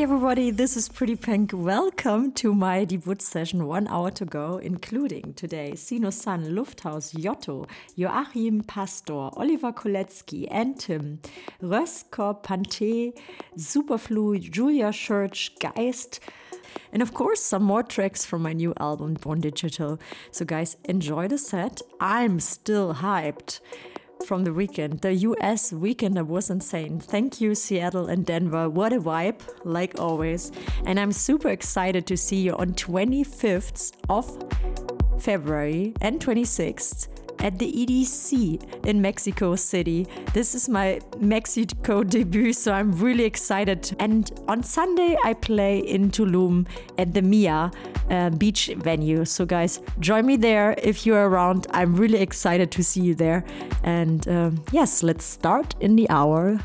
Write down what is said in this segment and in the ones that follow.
Everybody, this is Pretty Pink. Welcome to my Woods session, one hour to go, including today Sino Sun, Lufthaus, Giotto, Joachim Pastor, Oliver Koletzki, and Tim, Röskor, Pante, Superflu, Julia Church, Geist, and of course, some more tracks from my new album, Born Digital. So, guys, enjoy the set. I'm still hyped from the weekend. The US weekend that was insane. Thank you, Seattle and Denver. What a vibe, like always. And I'm super excited to see you on 25th of February and 26th at the EDC in Mexico City. This is my Mexico debut, so I'm really excited. And on Sunday, I play in Tulum at the Mia uh, beach venue. So, guys, join me there if you're around. I'm really excited to see you there. And um, yes, let's start in the hour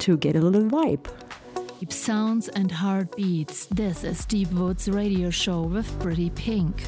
to get a little vibe. Deep sounds and heartbeats. This is Deep Woods Radio Show with Pretty Pink.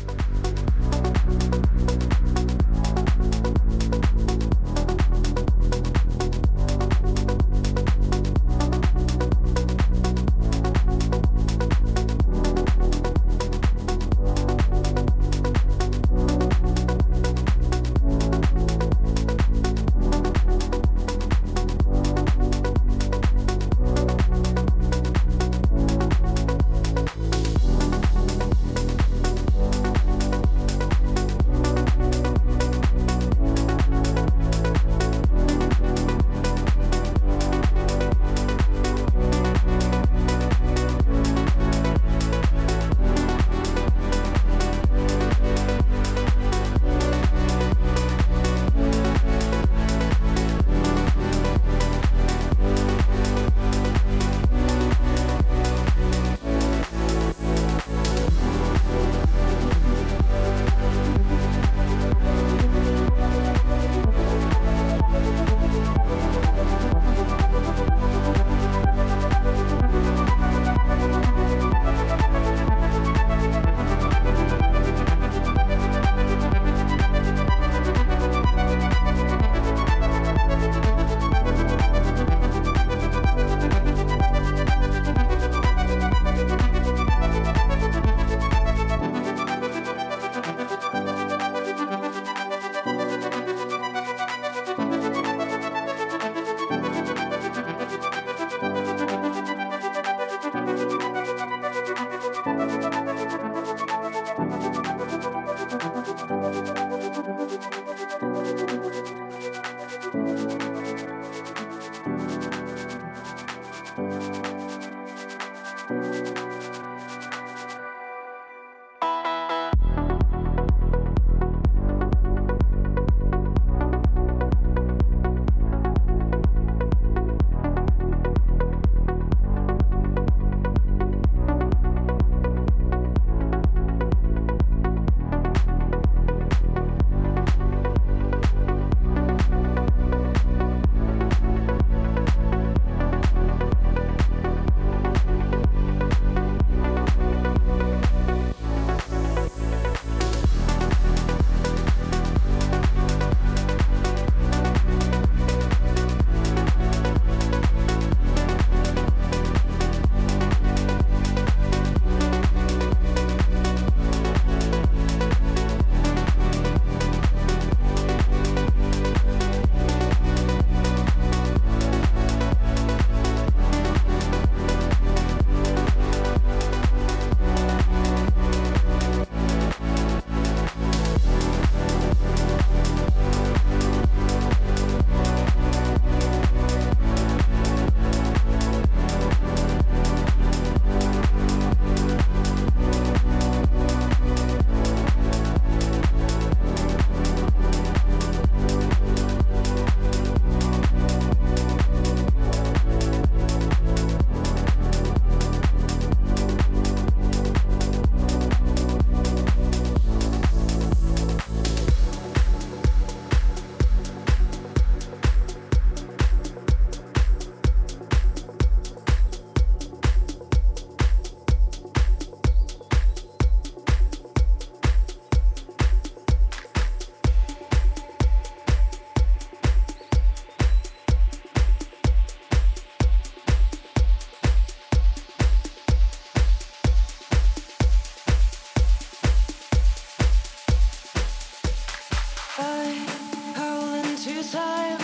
time.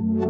Thank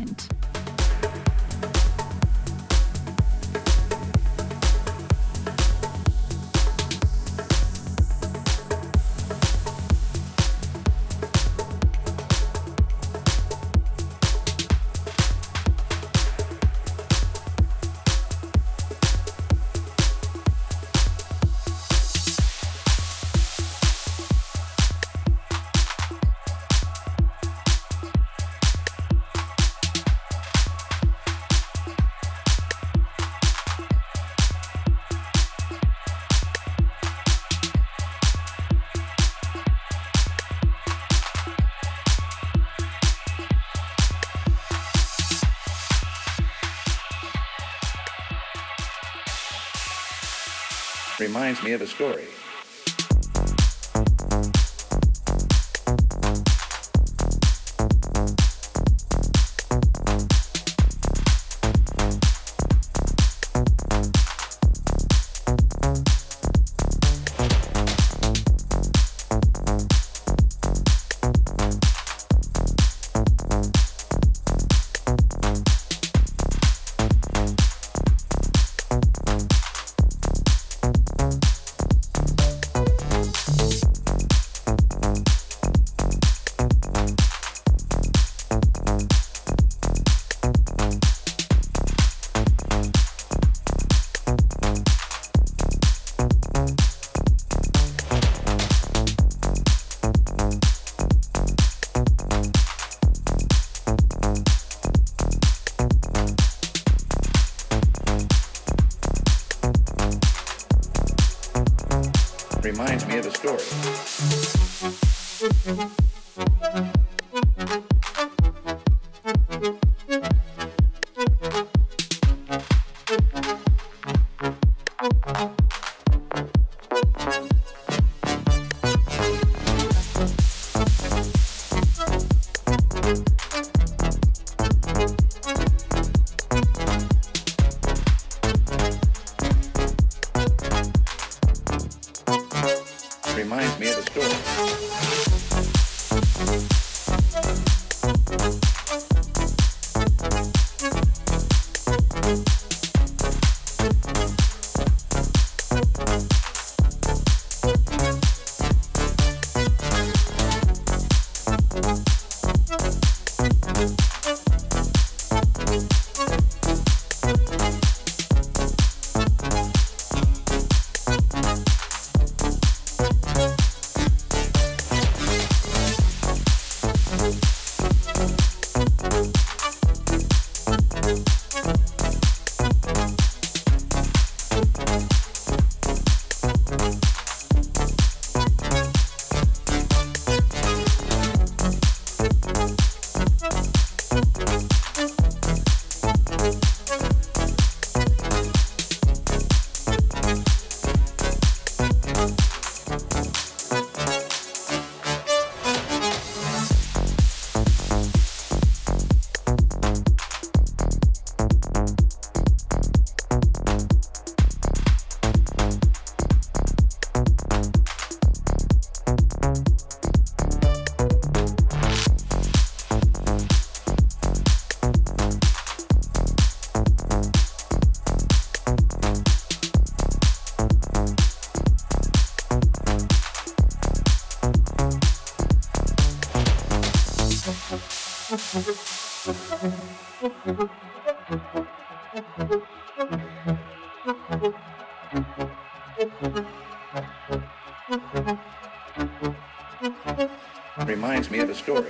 Reminds me of a story. Reminds me of a story.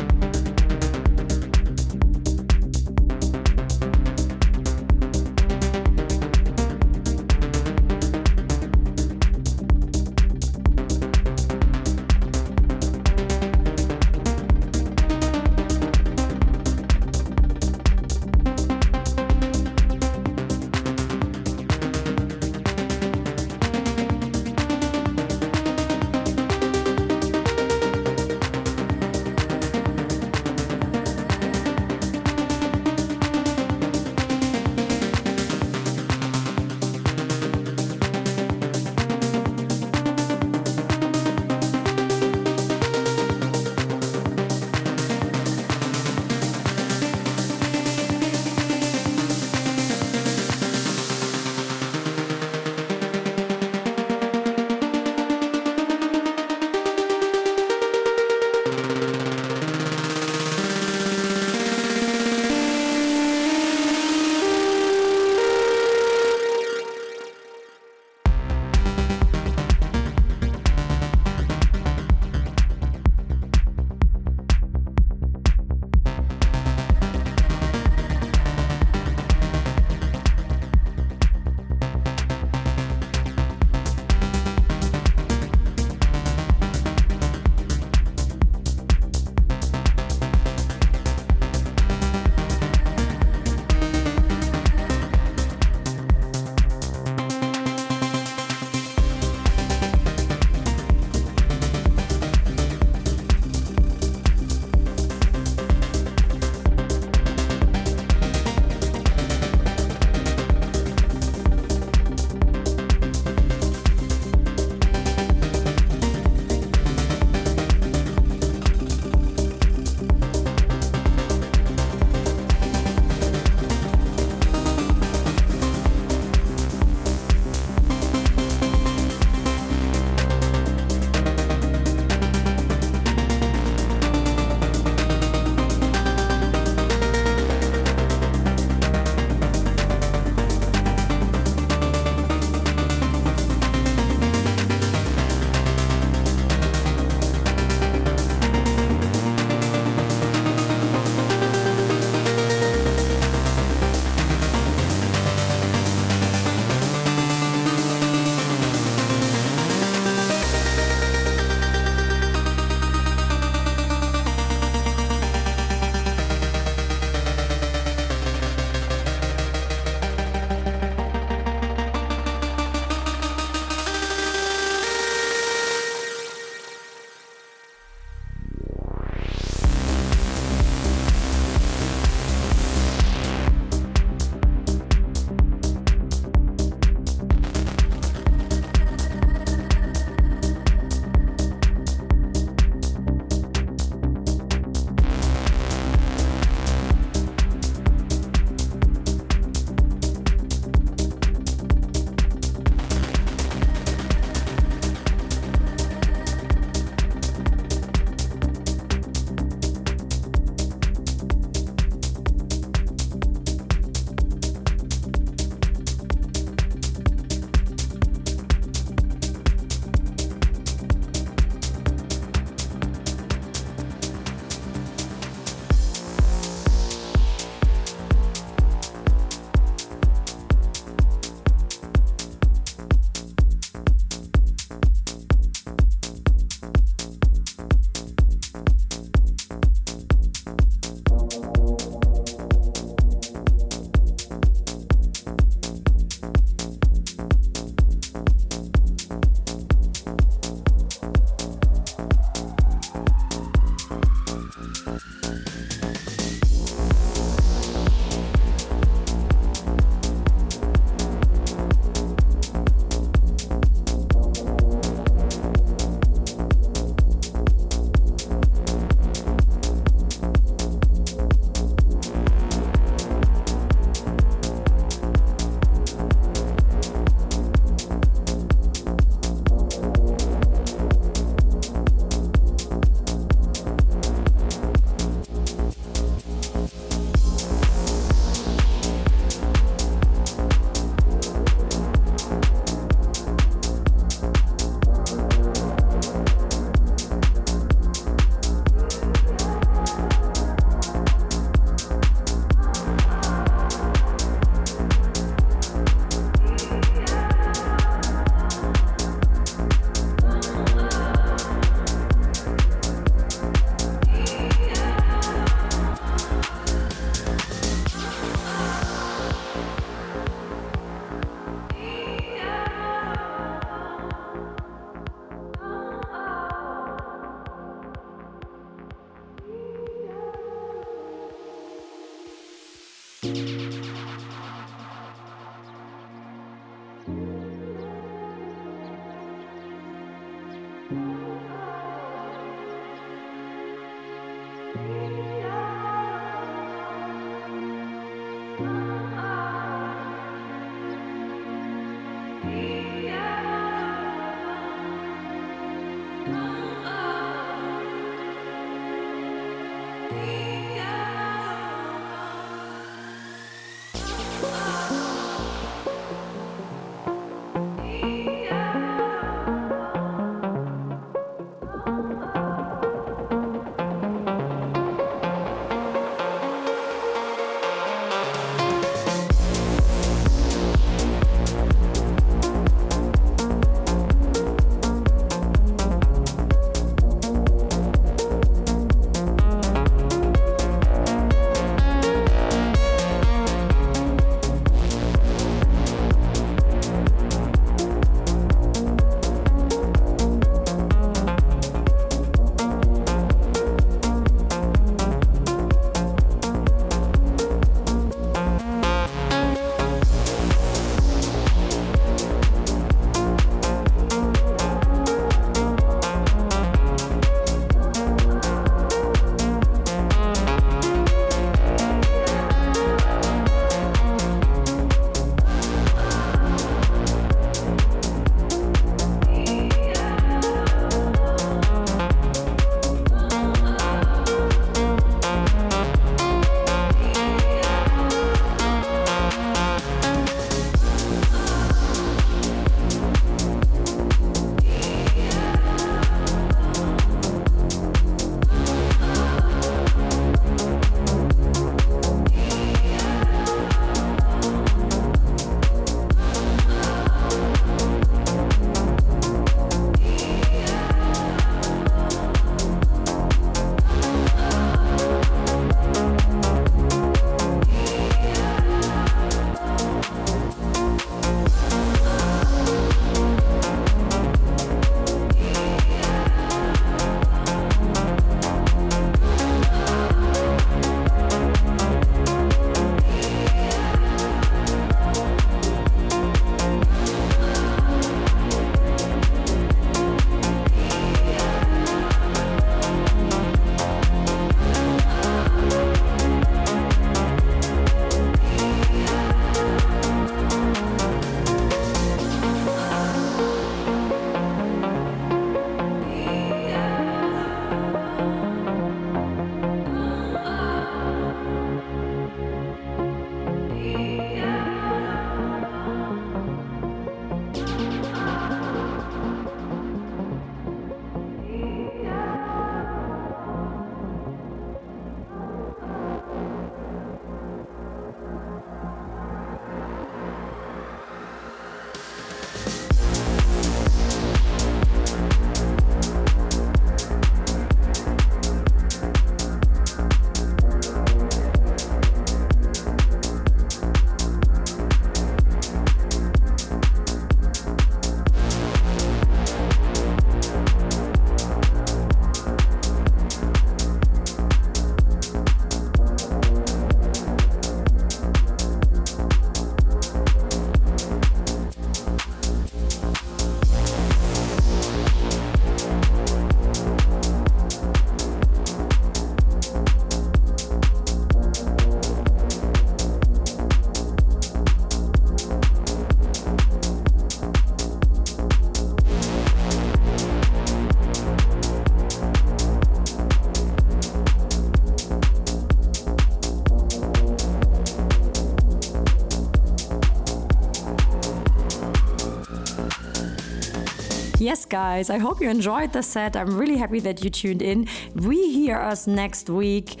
Guys, I hope you enjoyed the set. I'm really happy that you tuned in. We hear us next week,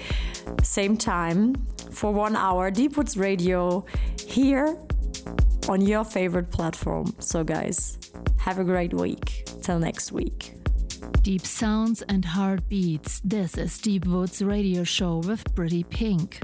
same time, for one hour, Deepwoods Radio, here on your favorite platform. So, guys, have a great week. Till next week. Deep sounds and heartbeats. This is Deepwoods Radio Show with Pretty Pink.